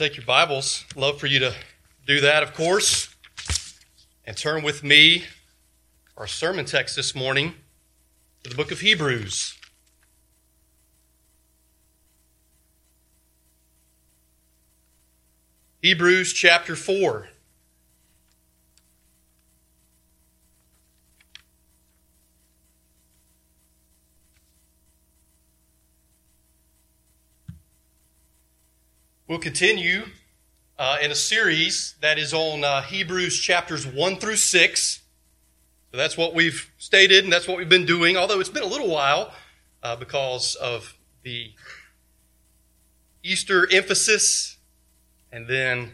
take your Bibles. Love for you to do that, of course. And turn with me, our sermon text this morning, to the book of Hebrews. Hebrews chapter 4. We'll continue uh, in a series that is on uh, Hebrews chapters 1 through 6. So that's what we've stated and that's what we've been doing, although it's been a little while uh, because of the Easter emphasis. And then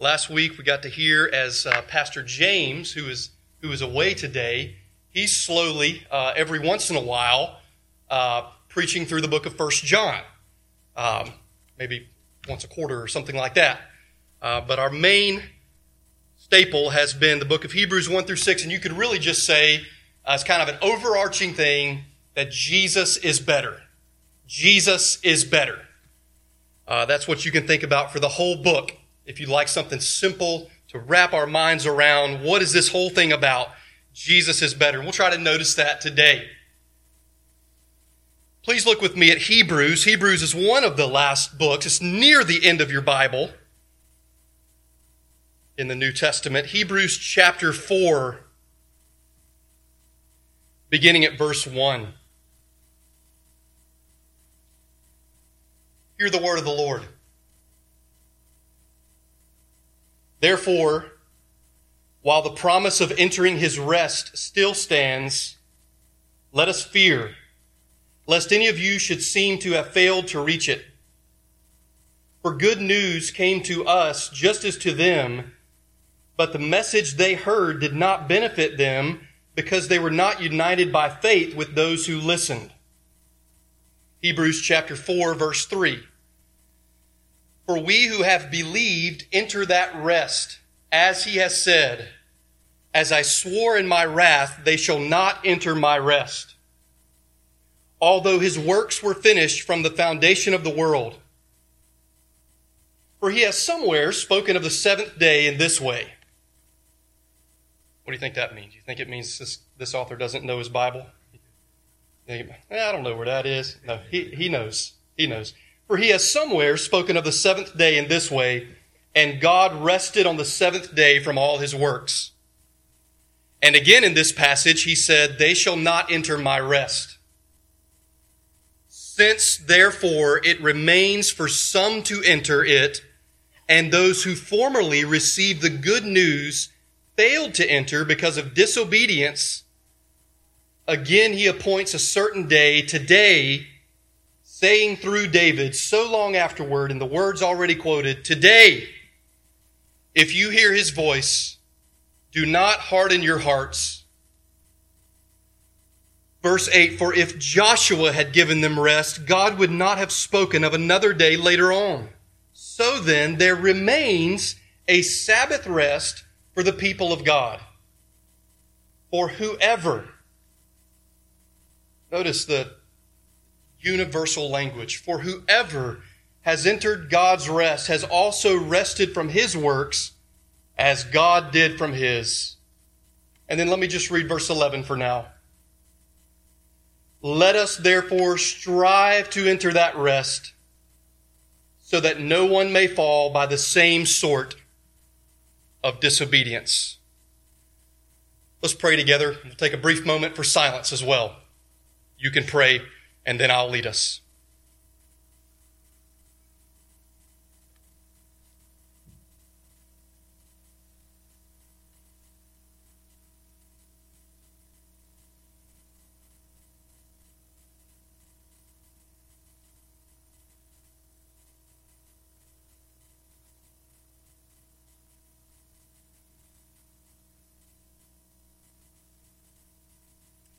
last week we got to hear as uh, Pastor James, who is, who is away today, he's slowly, uh, every once in a while, uh, preaching through the book of First John. Um, maybe once a quarter or something like that. Uh, but our main staple has been the book of Hebrews 1 through 6, and you could really just say uh, it's kind of an overarching thing that Jesus is better. Jesus is better. Uh, that's what you can think about for the whole book. If you'd like something simple to wrap our minds around, what is this whole thing about? Jesus is better. We'll try to notice that today. Please look with me at Hebrews. Hebrews is one of the last books. It's near the end of your Bible in the New Testament. Hebrews chapter 4, beginning at verse 1. Hear the word of the Lord. Therefore, while the promise of entering his rest still stands, let us fear lest any of you should seem to have failed to reach it. For good news came to us just as to them, but the message they heard did not benefit them because they were not united by faith with those who listened. Hebrews chapter 4 verse 3. For we who have believed enter that rest, as he has said, As I swore in my wrath, they shall not enter my rest although his works were finished from the foundation of the world. For he has somewhere spoken of the seventh day in this way. What do you think that means? You think it means this, this author doesn't know his Bible? Eh, I don't know where that is. No, he, he knows. He knows. For he has somewhere spoken of the seventh day in this way, and God rested on the seventh day from all his works. And again in this passage, he said, They shall not enter my rest. Since therefore it remains for some to enter it, and those who formerly received the good news failed to enter because of disobedience, again he appoints a certain day, today, saying through David so long afterward, in the words already quoted, Today, if you hear his voice, do not harden your hearts Verse 8 For if Joshua had given them rest, God would not have spoken of another day later on. So then, there remains a Sabbath rest for the people of God. For whoever, notice the universal language, for whoever has entered God's rest has also rested from his works as God did from his. And then let me just read verse 11 for now. Let us therefore strive to enter that rest, so that no one may fall by the same sort of disobedience. Let's pray together. We'll take a brief moment for silence as well. You can pray, and then I'll lead us.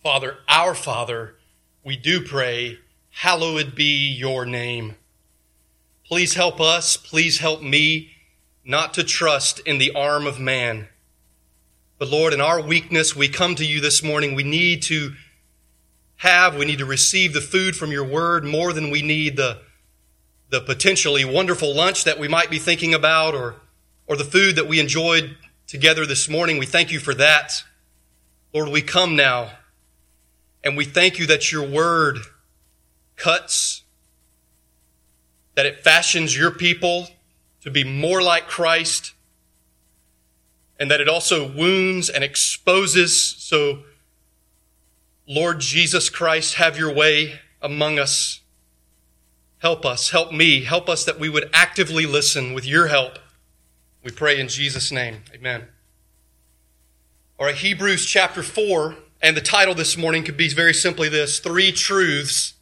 Father, our Father, we do pray, hallowed be your name. Please help us, please help me not to trust in the arm of man, But Lord, in our weakness, we come to you this morning. We need to have, we need to receive the food from your word more than we need the, the potentially wonderful lunch that we might be thinking about or, or the food that we enjoyed together this morning. We thank you for that. Lord, we come now and we thank you that your word cuts, that it fashions your people to be more like Christ, and that it also wounds and exposes. So, Lord Jesus Christ, have your way among us. Help us, help me, help us that we would actively listen with your help. We pray in Jesus' name. Amen. All right, Hebrews chapter 4, and the title this morning could be very simply this Three Truths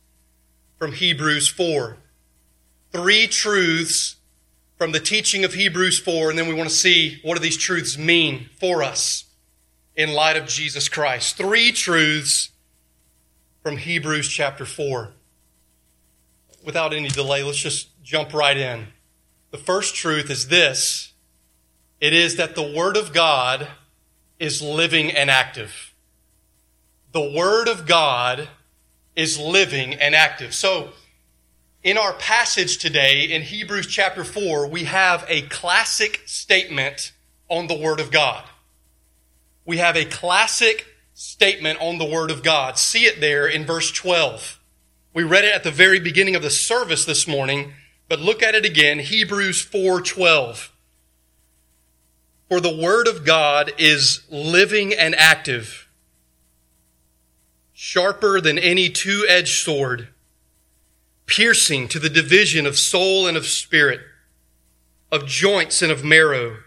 from Hebrews 4. Three truths from the teaching of Hebrews 4, and then we want to see what do these truths mean for us in light of Jesus Christ. Three truths from Hebrews chapter 4. Without any delay, let's just jump right in. The first truth is this it is that the Word of God is living and active. The Word of God is living and active. So, in our passage today in Hebrews chapter 4, we have a classic statement on the Word of God. We have a classic statement on the Word of God. See it there in verse 12. We read it at the very beginning of the service this morning, but look at it again, Hebrews 4:12. For the word of God is living and active, sharper than any two edged sword, piercing to the division of soul and of spirit, of joints and of marrow,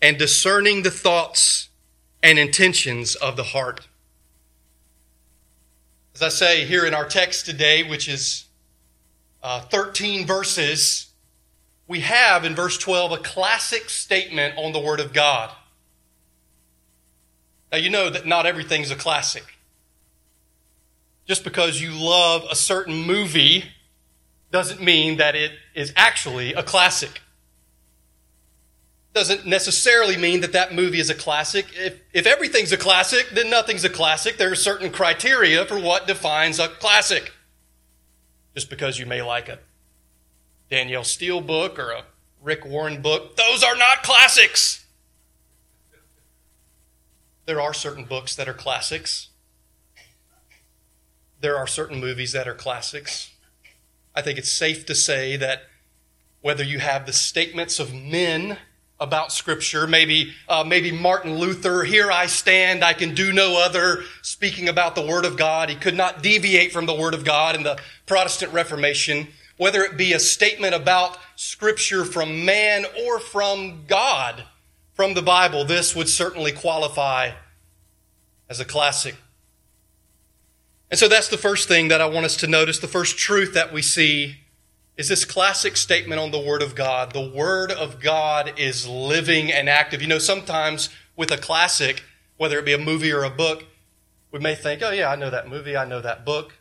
and discerning the thoughts and intentions of the heart. As I say here in our text today, which is uh, 13 verses, we have in verse 12 a classic statement on the Word of God. Now, you know that not everything's a classic. Just because you love a certain movie doesn't mean that it is actually a classic. Doesn't necessarily mean that that movie is a classic. If, if everything's a classic, then nothing's a classic. There are certain criteria for what defines a classic. Just because you may like a Danielle Steel book or a Rick Warren book. Those are not classics. There are certain books that are classics. There are certain movies that are classics. I think it's safe to say that whether you have the statements of men about Scripture, maybe uh, maybe Martin Luther, "Here I stand, I can do no other," speaking about the Word of God. He could not deviate from the Word of God in the Protestant Reformation whether it be a statement about Scripture from man or from God, from the Bible, this would certainly qualify as a classic. And so that's the first thing that I want us to notice. The first truth that we see is this classic statement on the Word of God. The Word of God is living and active. You know, sometimes with a classic, whether it be a movie or a book, we may think, oh, yeah, I know that movie, I know that book.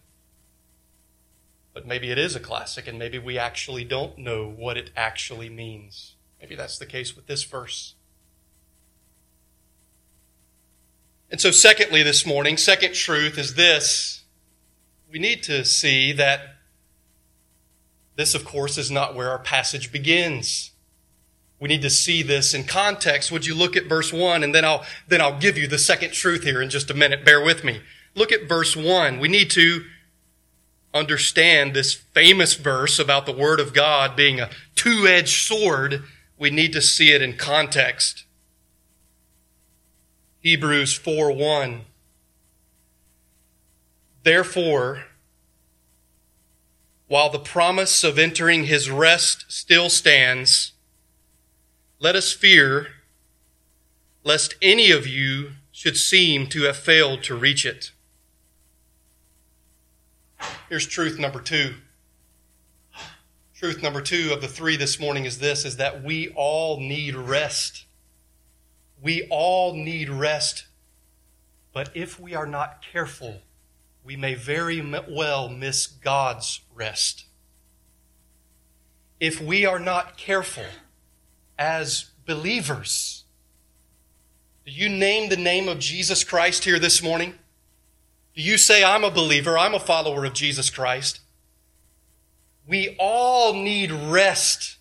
But maybe it is a classic, and maybe we actually don't know what it actually means. Maybe that's the case with this verse. And so, secondly, this morning, second truth is this we need to see that this, of course, is not where our passage begins. We need to see this in context. Would you look at verse 1 and then I'll then I'll give you the second truth here in just a minute. Bear with me. Look at verse 1. We need to understand this famous verse about the Word of God being a two edged sword, we need to see it in context. Hebrews 4 1. Therefore, while the promise of entering his rest still stands, let us fear lest any of you should seem to have failed to reach it. Here's truth number two. Truth number two of the three this morning is this is that we all need rest. We all need rest. But if we are not careful, we may very well miss God's rest. If we are not careful as believers, Do you name the name of Jesus Christ here this morning? Do you say, I'm a believer, I'm a follower of Jesus Christ? We all need rest,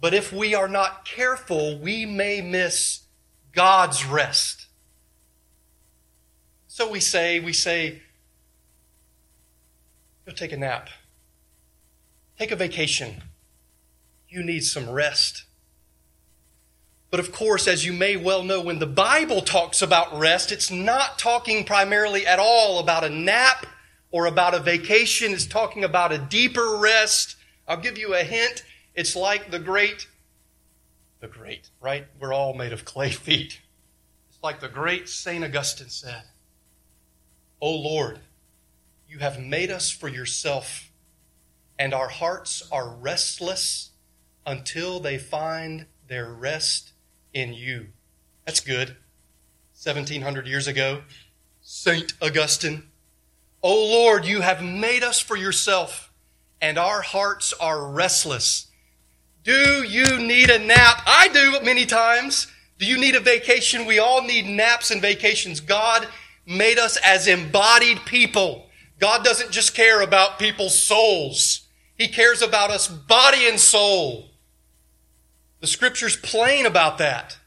but if we are not careful, we may miss God's rest. So we say, we say, go take a nap, take a vacation. You need some rest. But of course, as you may well know, when the Bible talks about rest, it's not talking primarily at all about a nap or about a vacation. It's talking about a deeper rest. I'll give you a hint. It's like the great, the great, right? We're all made of clay feet. It's like the great St. Augustine said, O Lord, you have made us for yourself, and our hearts are restless until they find their rest in you. That's good. 1700 years ago, St. Augustine. O Lord, you have made us for yourself, and our hearts are restless. Do you need a nap? I do many times. Do you need a vacation? We all need naps and vacations. God made us as embodied people. God doesn't just care about people's souls. He cares about us body and soul. The scripture's plain about that.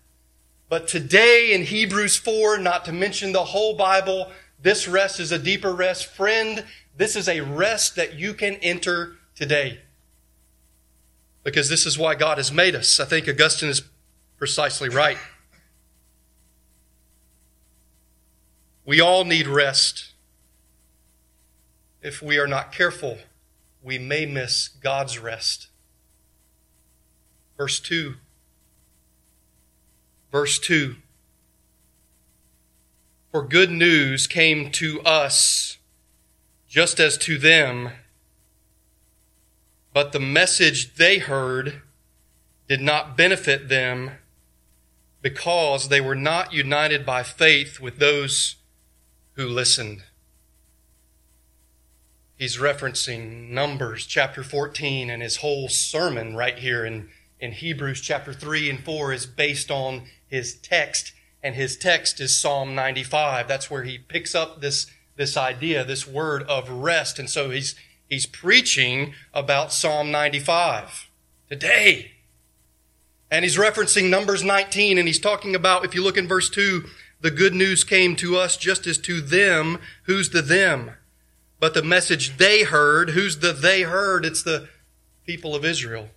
But today in Hebrews 4, not to mention the whole Bible, this rest is a deeper rest. Friend, this is a rest that you can enter today. Because this is why God has made us. I think Augustine is precisely right. We all need rest. If we are not careful, we may miss God's rest. Verse 2. Verse 2. For good news came to us just as to them, but the message they heard did not benefit them because they were not united by faith with those who listened. He's referencing Numbers chapter 14 and his whole sermon right here in in Hebrews chapter 3 and 4 is based on his text, and his text is Psalm 95. That's where he picks up this, this idea, this word of rest. And so he's, he's preaching about Psalm 95 today. And he's referencing Numbers 19, and he's talking about, if you look in verse 2, the good news came to us just as to them. Who's the them? But the message they heard, who's the they heard? It's the people of Israel.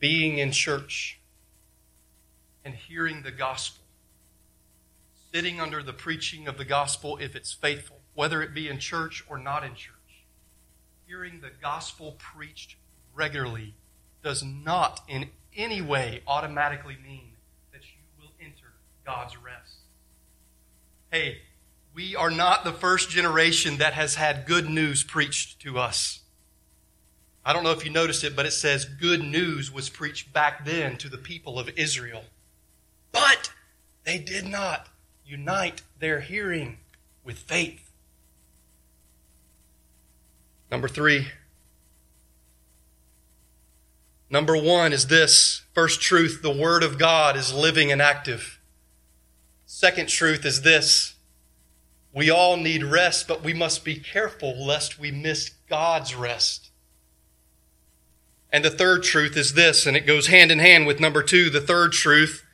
being in church and hearing the gospel, sitting under the preaching of the gospel if it's faithful, whether it be in church or not in church, hearing the gospel preached regularly does not in any way automatically mean that you will enter God's rest. Hey, we are not the first generation that has had good news preached to us. I don't know if you noticed it, but it says good news was preached back then to the people of Israel. But they did not unite their hearing with faith. Number three. Number one is this first truth the Word of God is living and active. Second truth is this we all need rest, but we must be careful lest we miss God's rest. And the third truth is this, and it goes hand in hand with number two. The third truth,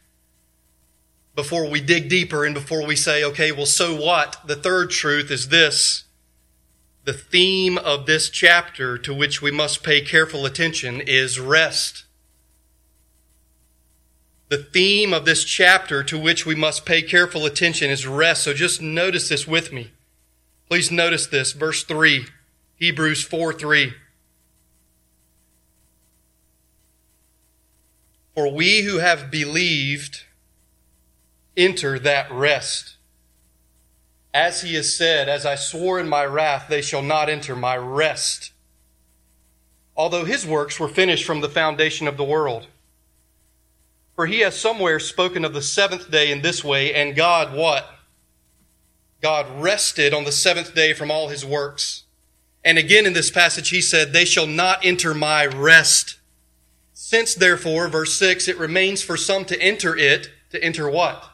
before we dig deeper and before we say, okay, well, so what? The third truth is this. The theme of this chapter to which we must pay careful attention is rest. The theme of this chapter to which we must pay careful attention is rest. So just notice this with me. Please notice this. Verse 3, Hebrews 4 3. For we who have believed enter that rest. As he has said, As I swore in my wrath, they shall not enter my rest. Although his works were finished from the foundation of the world. For he has somewhere spoken of the seventh day in this way, and God what? God rested on the seventh day from all his works. And again in this passage, he said, They shall not enter my rest. Since therefore, verse 6, it remains for some to enter it, to enter what?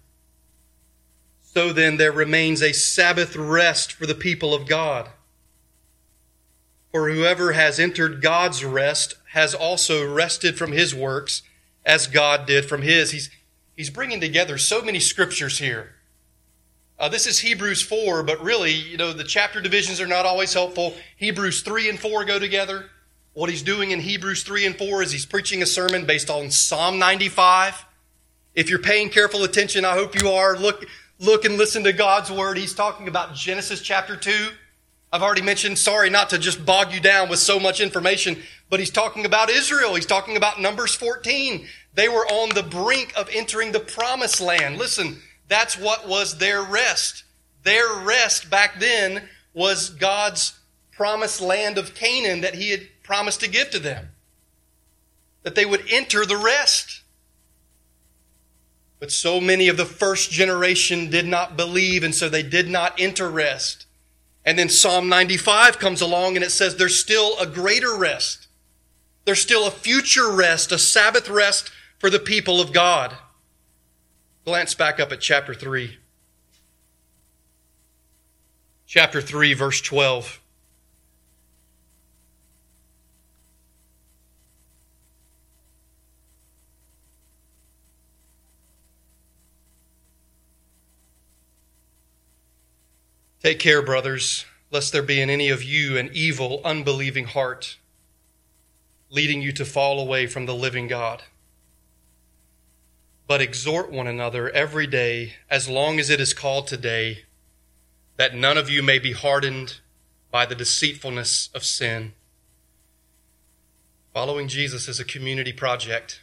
So then, there remains a Sabbath rest for the people of God. For whoever has entered God's rest has also rested from his works as God did from his. He's, he's bringing together so many scriptures here. Uh, this is Hebrews 4, but really, you know, the chapter divisions are not always helpful. Hebrews 3 and 4 go together. What he's doing in Hebrews 3 and 4 is he's preaching a sermon based on Psalm 95. If you're paying careful attention, I hope you are. Look, look and listen to God's word. He's talking about Genesis chapter 2. I've already mentioned, sorry not to just bog you down with so much information, but he's talking about Israel. He's talking about Numbers 14. They were on the brink of entering the promised land. Listen, that's what was their rest. Their rest back then was God's promised land of Canaan that he had promised to give to them. That they would enter the rest. But so many of the first generation did not believe, and so they did not enter rest. And then Psalm 95 comes along and it says there's still a greater rest. There's still a future rest, a Sabbath rest for the people of God. Glance back up at chapter 3. Chapter 3, verse 12. Take care, brothers, lest there be in any of you an evil, unbelieving heart, leading you to fall away from the living God. But exhort one another every day, as long as it is called today, that none of you may be hardened by the deceitfulness of sin. Following Jesus is a community project.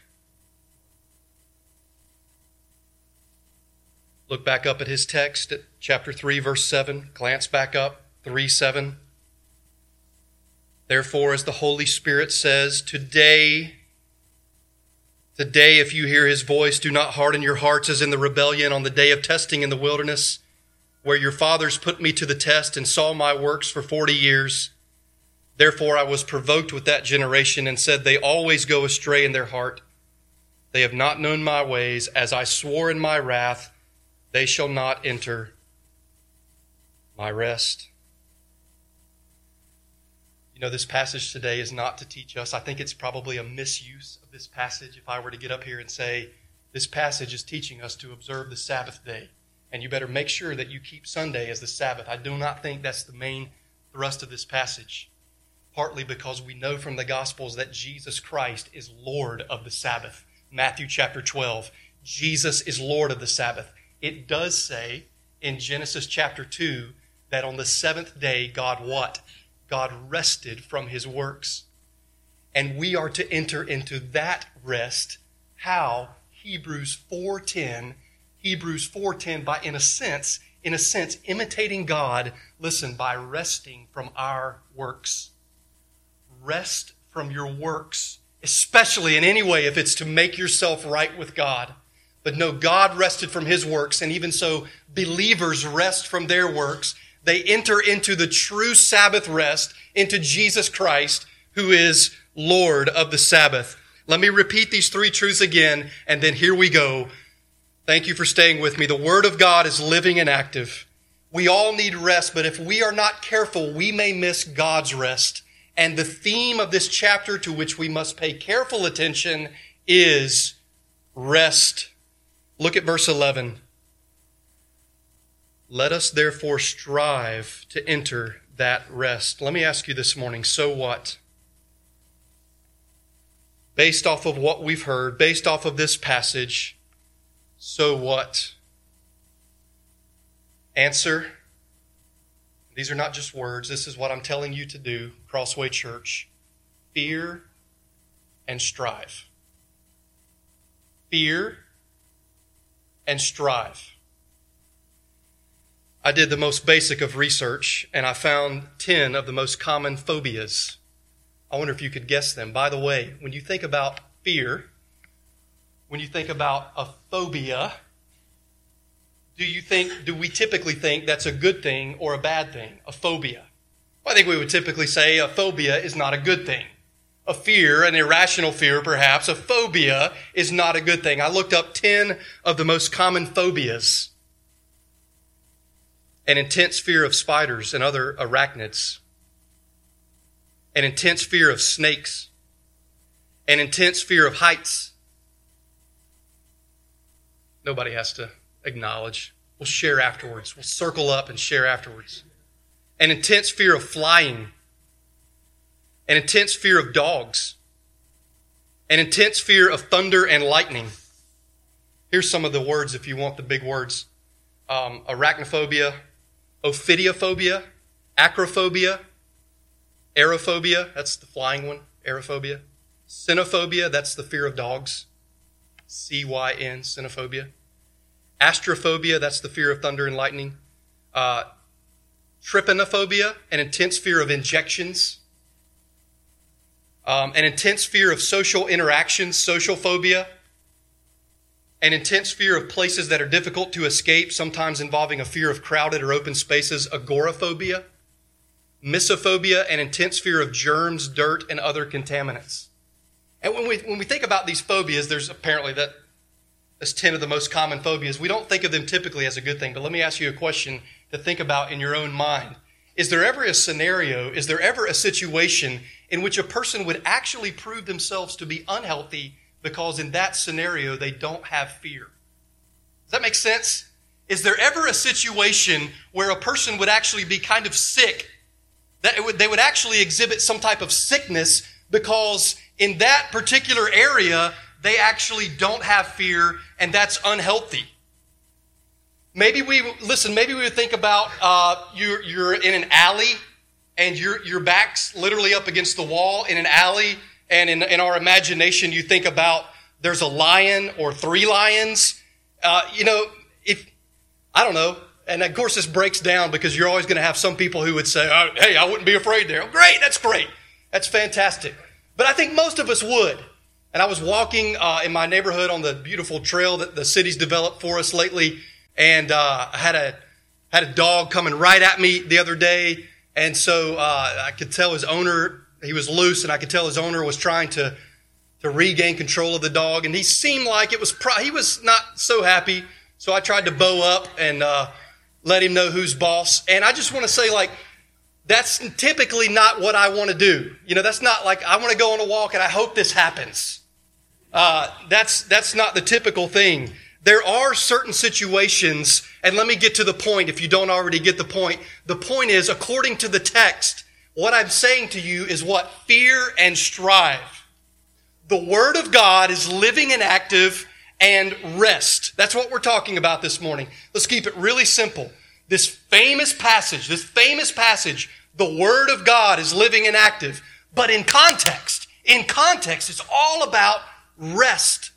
Look back up at his text at chapter 3, verse 7. Glance back up, 3 7. Therefore, as the Holy Spirit says, today, today, if you hear his voice, do not harden your hearts as in the rebellion on the day of testing in the wilderness, where your fathers put me to the test and saw my works for 40 years. Therefore, I was provoked with that generation and said, They always go astray in their heart. They have not known my ways, as I swore in my wrath they shall not enter my rest. You know, this passage today is not to teach us. I think it's probably a misuse of this passage if I were to get up here and say, this passage is teaching us to observe the Sabbath day. And you better make sure that you keep Sunday as the Sabbath. I do not think that's the main thrust of this passage. Partly because we know from the Gospels that Jesus Christ is Lord of the Sabbath. Matthew chapter 12. Jesus is Lord of the Sabbath it does say in Genesis chapter 2 that on the seventh day, God what? God rested from his works. And we are to enter into that rest. How? Hebrews 4.10. Hebrews 4.10 by, in a sense, in a sense, imitating God, listen, by resting from our works. Rest from your works, especially in any way if it's to make yourself right with God. But no, God rested from his works, and even so, believers rest from their works. They enter into the true Sabbath rest, into Jesus Christ, who is Lord of the Sabbath. Let me repeat these three truths again, and then here we go. Thank you for staying with me. The Word of God is living and active. We all need rest, but if we are not careful, we may miss God's rest. And the theme of this chapter to which we must pay careful attention is rest Look at verse 11. Let us therefore strive to enter that rest. Let me ask you this morning so what? Based off of what we've heard, based off of this passage, so what? Answer these are not just words, this is what I'm telling you to do, Crossway Church. Fear and strive. Fear and strive. I did the most basic of research and I found 10 of the most common phobias. I wonder if you could guess them. By the way, when you think about fear, when you think about a phobia, do you think, do we typically think that's a good thing or a bad thing? A phobia. Well, I think we would typically say a phobia is not a good thing. A fear, an irrational fear perhaps, a phobia is not a good thing. I looked up 10 of the most common phobias. An intense fear of spiders and other arachnids. An intense fear of snakes. An intense fear of heights. Nobody has to acknowledge. We'll share afterwards. We'll circle up and share afterwards. An intense fear of flying. An intense fear of dogs. An intense fear of thunder and lightning. Here's some of the words if you want the big words um, arachnophobia, ophidiophobia, acrophobia, aerophobia, that's the flying one, aerophobia, cynophobia, that's the fear of dogs, C Y N, cynophobia. Astrophobia, that's the fear of thunder and lightning. Uh, trypanophobia, an intense fear of injections. Um, an intense fear of social interactions, social phobia. An intense fear of places that are difficult to escape, sometimes involving a fear of crowded or open spaces, agoraphobia. misophobia, an intense fear of germs, dirt, and other contaminants. And when we, when we think about these phobias, there's apparently that as 10 of the most common phobias. We don't think of them typically as a good thing, but let me ask you a question to think about in your own mind. Is there ever a scenario, is there ever a situation in which a person would actually prove themselves to be unhealthy because in that scenario they don't have fear? Does that make sense? Is there ever a situation where a person would actually be kind of sick, that would, they would actually exhibit some type of sickness because in that particular area they actually don't have fear, and that's unhealthy. Maybe we listen. Maybe we would think about uh, you're you're in an alley, and your your back's literally up against the wall in an alley, and in, in our imagination, you think about there's a lion or three lions. Uh, you know, if I don't know, and of course this breaks down because you're always going to have some people who would say, oh, "Hey, I wouldn't be afraid there." Oh, great, that's great, that's fantastic. But I think most of us would. And I was walking uh, in my neighborhood on the beautiful trail that the city's developed for us lately, and uh, I had a had a dog coming right at me the other day, and so uh, I could tell his owner he was loose, and I could tell his owner was trying to to regain control of the dog, and he seemed like it was pro- he was not so happy. So I tried to bow up and uh, let him know who's boss. And I just want to say, like, that's typically not what I want to do. You know, that's not like I want to go on a walk and I hope this happens. Uh, that's, that's not the typical thing. There are certain situations, and let me get to the point if you don't already get the point. The point is, according to the text, what I'm saying to you is what? Fear and strive. The Word of God is living and active and rest. That's what we're talking about this morning. Let's keep it really simple. This famous passage, this famous passage, the Word of God is living and active, but in context, in context, it's all about rest.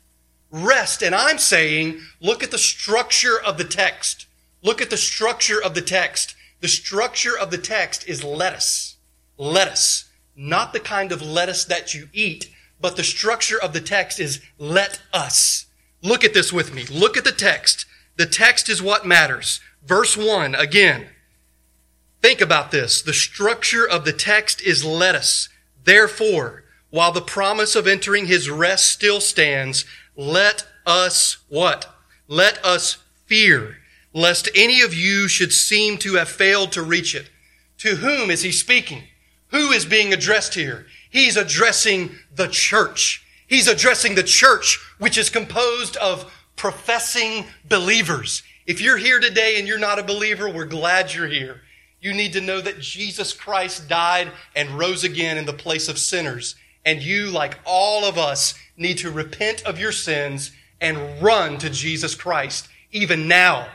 Rest. And I'm saying, look at the structure of the text. Look at the structure of the text. The structure of the text is lettuce. Lettuce. Not the kind of lettuce that you eat, but the structure of the text is let us. Look at this with me. Look at the text. The text is what matters. Verse 1 again. Think about this. The structure of the text is lettuce. Therefore, while the promise of entering his rest still stands, let us what? Let us fear, lest any of you should seem to have failed to reach it. To whom is he speaking? Who is being addressed here? He's addressing the church. He's addressing the church, which is composed of professing believers. If you're here today and you're not a believer, we're glad you're here. You need to know that Jesus Christ died and rose again in the place of sinners and you, like all of us, need to repent of your sins and run to Jesus Christ, even now.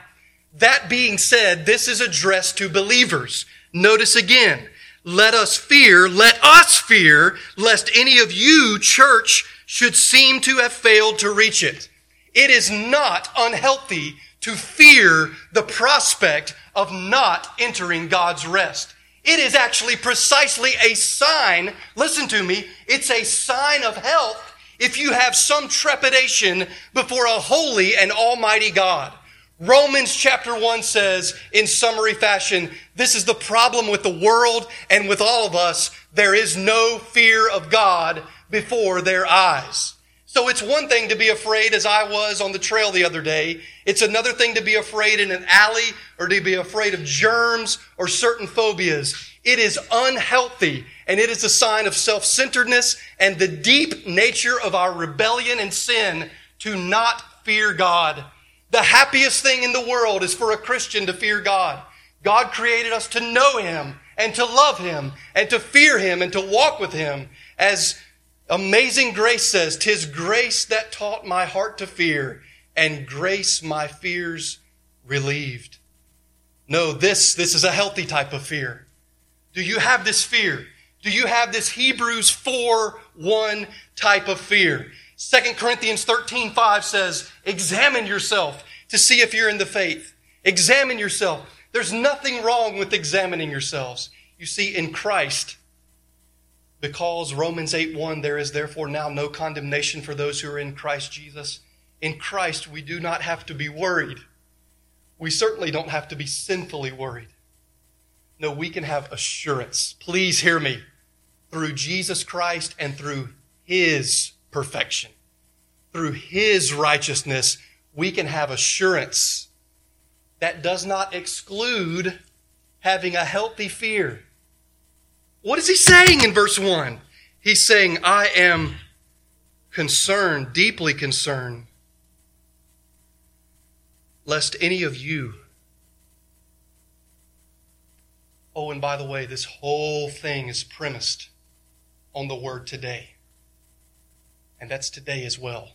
That being said, this is addressed to believers. Notice again, let us fear, let us fear, lest any of you, church, should seem to have failed to reach it. It is not unhealthy to fear the prospect of not entering God's rest. It is actually precisely a sign, listen to me, it's a sign of health if you have some trepidation before a holy and almighty God. Romans chapter 1 says, in summary fashion, this is the problem with the world and with all of us. There is no fear of God before their eyes. So it's one thing to be afraid as I was on the trail the other day. It's another thing to be afraid in an alley or to be afraid of germs or certain phobias. It is unhealthy and it is a sign of self-centeredness and the deep nature of our rebellion and sin to not fear God. The happiest thing in the world is for a Christian to fear God. God created us to know Him and to love Him and to fear Him and to walk with Him. As Amazing Grace says, "Tis grace that taught my heart to fear, and grace my fears relieved." No, this, this is a healthy type of fear. Do you have this fear? Do you have this Hebrews 4 1 type of fear? 2 Corinthians 13 5 says, Examine yourself to see if you're in the faith. Examine yourself. There's nothing wrong with examining yourselves. You see, in Christ, because Romans 8 1, there is therefore now no condemnation for those who are in Christ Jesus. In Christ, we do not have to be worried. We certainly don't have to be sinfully worried. No, we can have assurance. Please hear me. Through Jesus Christ and through His perfection, through His righteousness, we can have assurance. That does not exclude having a healthy fear. What is he saying in verse 1? He's saying, I am concerned, deeply concerned, lest any of you Oh, and by the way, this whole thing is premised on the word today. And that's today as well.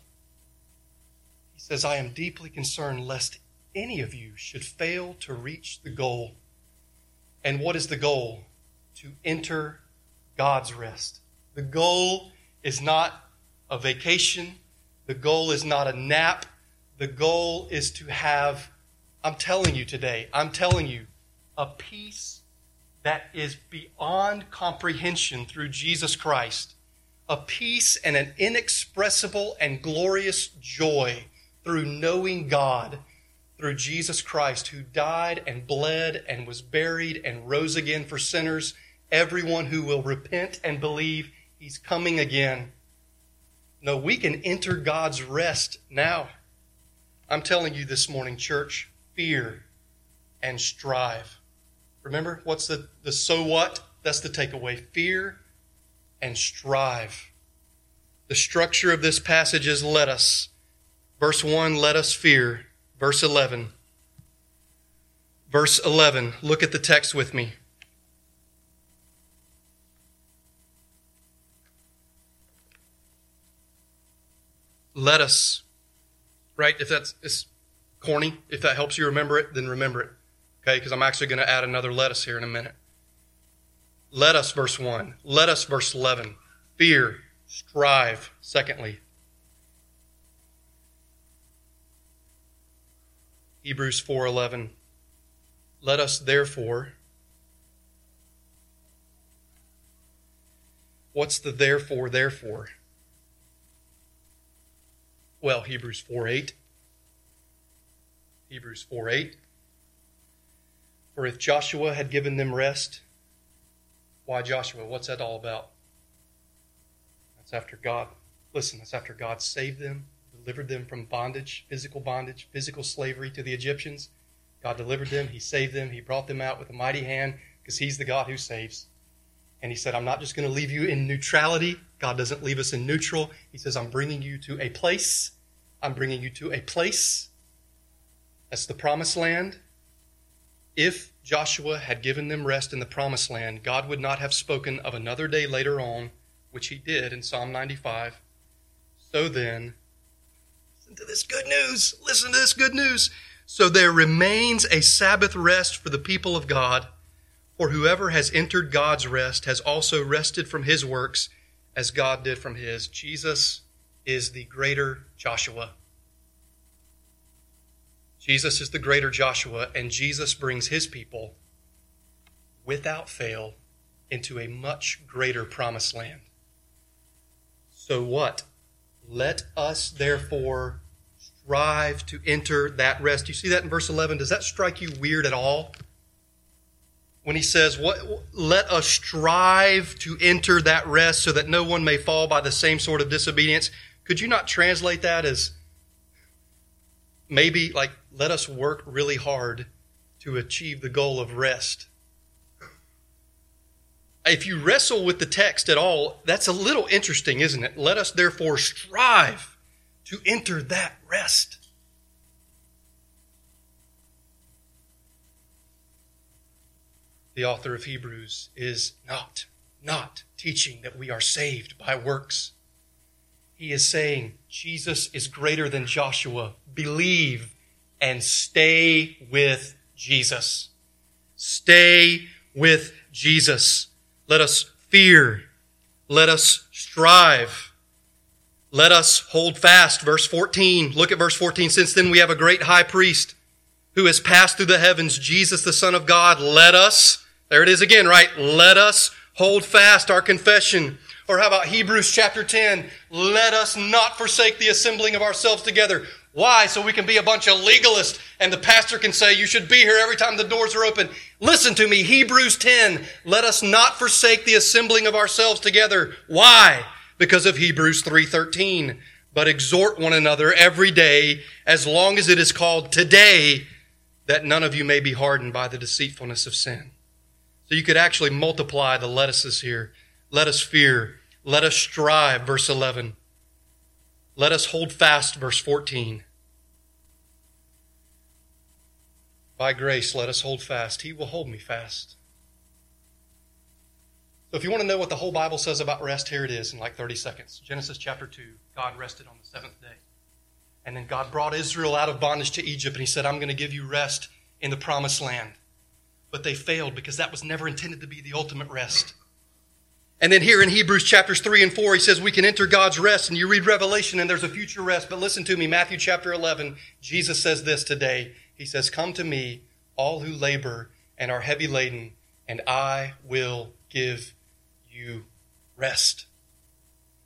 He says, I am deeply concerned lest any of you should fail to reach the goal. And what is the goal? To enter God's rest. The goal is not a vacation. The goal is not a nap. The goal is to have, I'm telling you today, I'm telling you, a peace that is beyond comprehension through Jesus Christ, a peace and an inexpressible and glorious joy through knowing God through Jesus Christ, who died and bled and was buried and rose again for sinners, everyone who will repent and believe he's coming again. No, we can enter God's rest now. I'm telling you this morning, church, fear and strive. Remember, what's the, the so what? That's the takeaway. Fear and strive. The structure of this passage is let us. Verse 1, let us fear. Verse 11. Verse 11, look at the text with me. Let us, right? If that's it's corny, if that helps you remember it, then remember it. Okay, because I'm actually going to add another let us here in a minute. Let us, verse 1. Let us, verse 11. Fear, strive, secondly. Hebrews 4:11 Let us therefore What's the therefore therefore? Well, Hebrews 4 8. Hebrews 4 8. for if Joshua had given them rest, why Joshua? What's that all about? That's after God. Listen, that's after God saved them, delivered them from bondage, physical bondage, physical slavery to the Egyptians. God delivered them, He saved them, He brought them out with a mighty hand because He's the God who saves. And He said, I'm not just going to leave you in neutrality. God doesn't leave us in neutral. He says, I'm bringing you to a place. I'm bringing you to a place. That's the promised land. If Joshua had given them rest in the promised land, God would not have spoken of another day later on, which he did in Psalm 95. So then, listen to this good news. Listen to this good news. So there remains a Sabbath rest for the people of God. For whoever has entered God's rest has also rested from his works as God did from his. Jesus is the greater Joshua. Jesus is the greater Joshua, and Jesus brings his people without fail into a much greater promised land. So what? Let us therefore strive to enter that rest. You see that in verse 11? Does that strike you weird at all? When he says, what, let us strive to enter that rest so that no one may fall by the same sort of disobedience. Could you not translate that as maybe like, let us work really hard to achieve the goal of rest? If you wrestle with the text at all, that's a little interesting, isn't it? Let us therefore strive to enter that rest. The author of Hebrews is not, not teaching that we are saved by works. He is saying Jesus is greater than Joshua. Believe and stay with Jesus. Stay with Jesus. Let us fear. Let us strive. Let us hold fast. Verse 14. Look at verse 14. Since then we have a great high priest who has passed through the heavens, Jesus, the Son of God. Let us, there it is again, right? Let us hold fast our confession. Or how about Hebrews chapter 10? Let us not forsake the assembling of ourselves together. Why? So we can be a bunch of legalists and the pastor can say, you should be here every time the doors are open. Listen to me. Hebrews 10. Let us not forsake the assembling of ourselves together. Why? because of Hebrews 3:13, but exhort one another every day as long as it is called today that none of you may be hardened by the deceitfulness of sin. So you could actually multiply the lettuces here. Let us fear, let us strive verse 11. Let us hold fast verse 14. By grace let us hold fast. He will hold me fast. So if you want to know what the whole Bible says about rest, here it is in like 30 seconds. Genesis chapter 2, God rested on the seventh day. And then God brought Israel out of bondage to Egypt, and He said, I'm going to give you rest in the promised land. But they failed because that was never intended to be the ultimate rest. And then here in Hebrews chapters 3 and 4, he says we can enter God's rest. And you read Revelation and there's a future rest. But listen to me, Matthew chapter 11, Jesus says this today. He says, Come to me, all who labor and are heavy laden, and I will give you rest.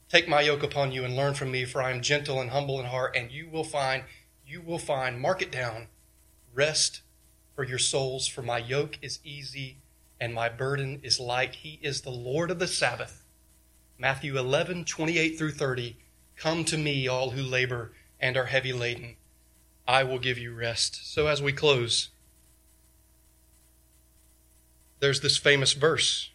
Take my yoke upon you and learn from me, for I am gentle and humble in heart, and you will find, you will find, mark it down, rest for your souls, for my yoke is easy and my burden is light. He is the Lord of the Sabbath. Matthew 11, 28 through 30. Come to me, all who labor and are heavy laden. I will give you rest. So as we close, there's this famous verse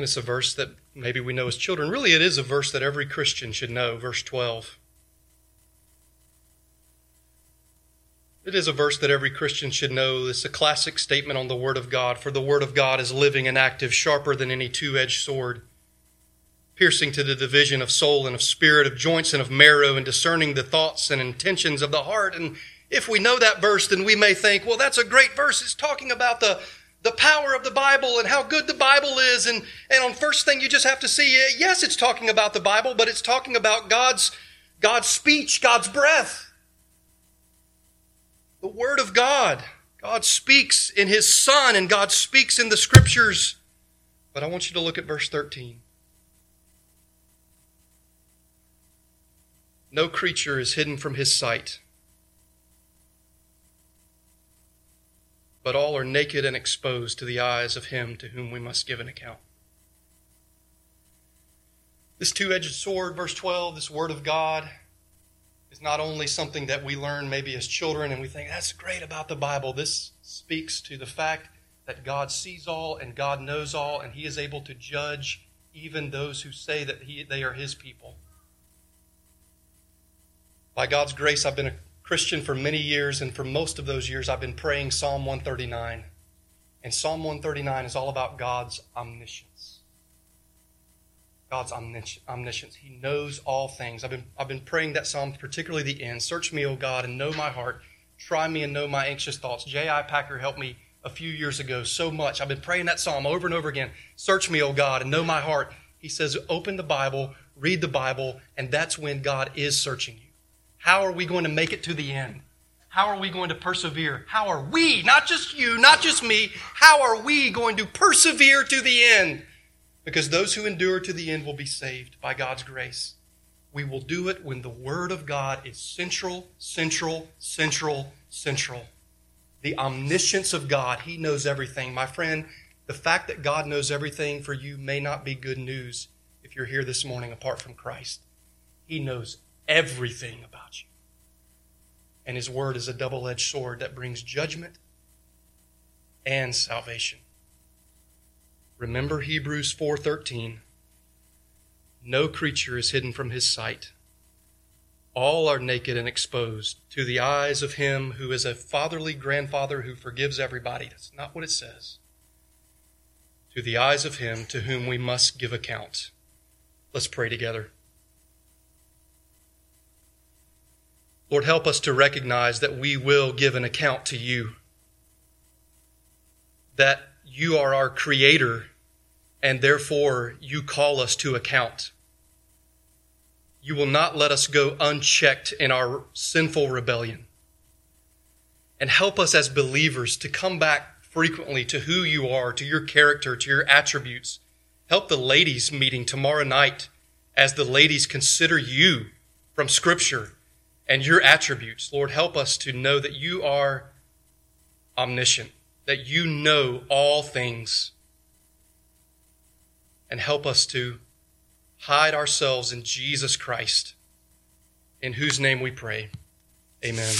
And it's a verse that maybe we know as children. Really, it is a verse that every Christian should know, verse 12. It is a verse that every Christian should know. It's a classic statement on the Word of God. For the Word of God is living and active, sharper than any two edged sword, piercing to the division of soul and of spirit, of joints and of marrow, and discerning the thoughts and intentions of the heart. And if we know that verse, then we may think, well, that's a great verse. It's talking about the the power of the Bible and how good the Bible is. And, and on first thing, you just have to see, yes, it's talking about the Bible, but it's talking about God's, God's speech, God's breath. The Word of God. God speaks in His Son and God speaks in the Scriptures. But I want you to look at verse 13. No creature is hidden from His sight. but all are naked and exposed to the eyes of him to whom we must give an account. This two edged sword, verse 12, this word of God, is not only something that we learn maybe as children and we think that's great about the Bible. This speaks to the fact that God sees all and God knows all and he is able to judge even those who say that he, they are his people. By God's grace, I've been a Christian for many years, and for most of those years, I've been praying Psalm 139. And Psalm 139 is all about God's omniscience. God's omniscience. He knows all things. I've been, I've been praying that psalm, particularly the end. Search me, O God, and know my heart. Try me and know my anxious thoughts. J.I. Packer helped me a few years ago so much. I've been praying that psalm over and over again. Search me, O God, and know my heart. He says, open the Bible, read the Bible, and that's when God is searching you. How are we going to make it to the end? How are we going to persevere? How are we, not just you, not just me, how are we going to persevere to the end? Because those who endure to the end will be saved by God's grace. We will do it when the Word of God is central, central, central, central. The omniscience of God, He knows everything. My friend, the fact that God knows everything for you may not be good news if you're here this morning apart from Christ. He knows everything about you. And His Word is a double edged sword that brings judgment and salvation. Remember Hebrews 4:13. No creature is hidden from his sight. All are naked and exposed to the eyes of him who is a fatherly grandfather who forgives everybody. That's not what it says. To the eyes of him to whom we must give account. Let's pray together. Lord, help us to recognize that we will give an account to you. That you are our creator and therefore you call us to account. You will not let us go unchecked in our sinful rebellion. And help us as believers to come back frequently to who you are, to your character, to your attributes. Help the ladies' meeting tomorrow night as the ladies consider you from Scripture and your attributes. Lord, help us to know that you are omniscient, that you know all things and help us to hide ourselves in Jesus Christ, in whose name we pray. Amen.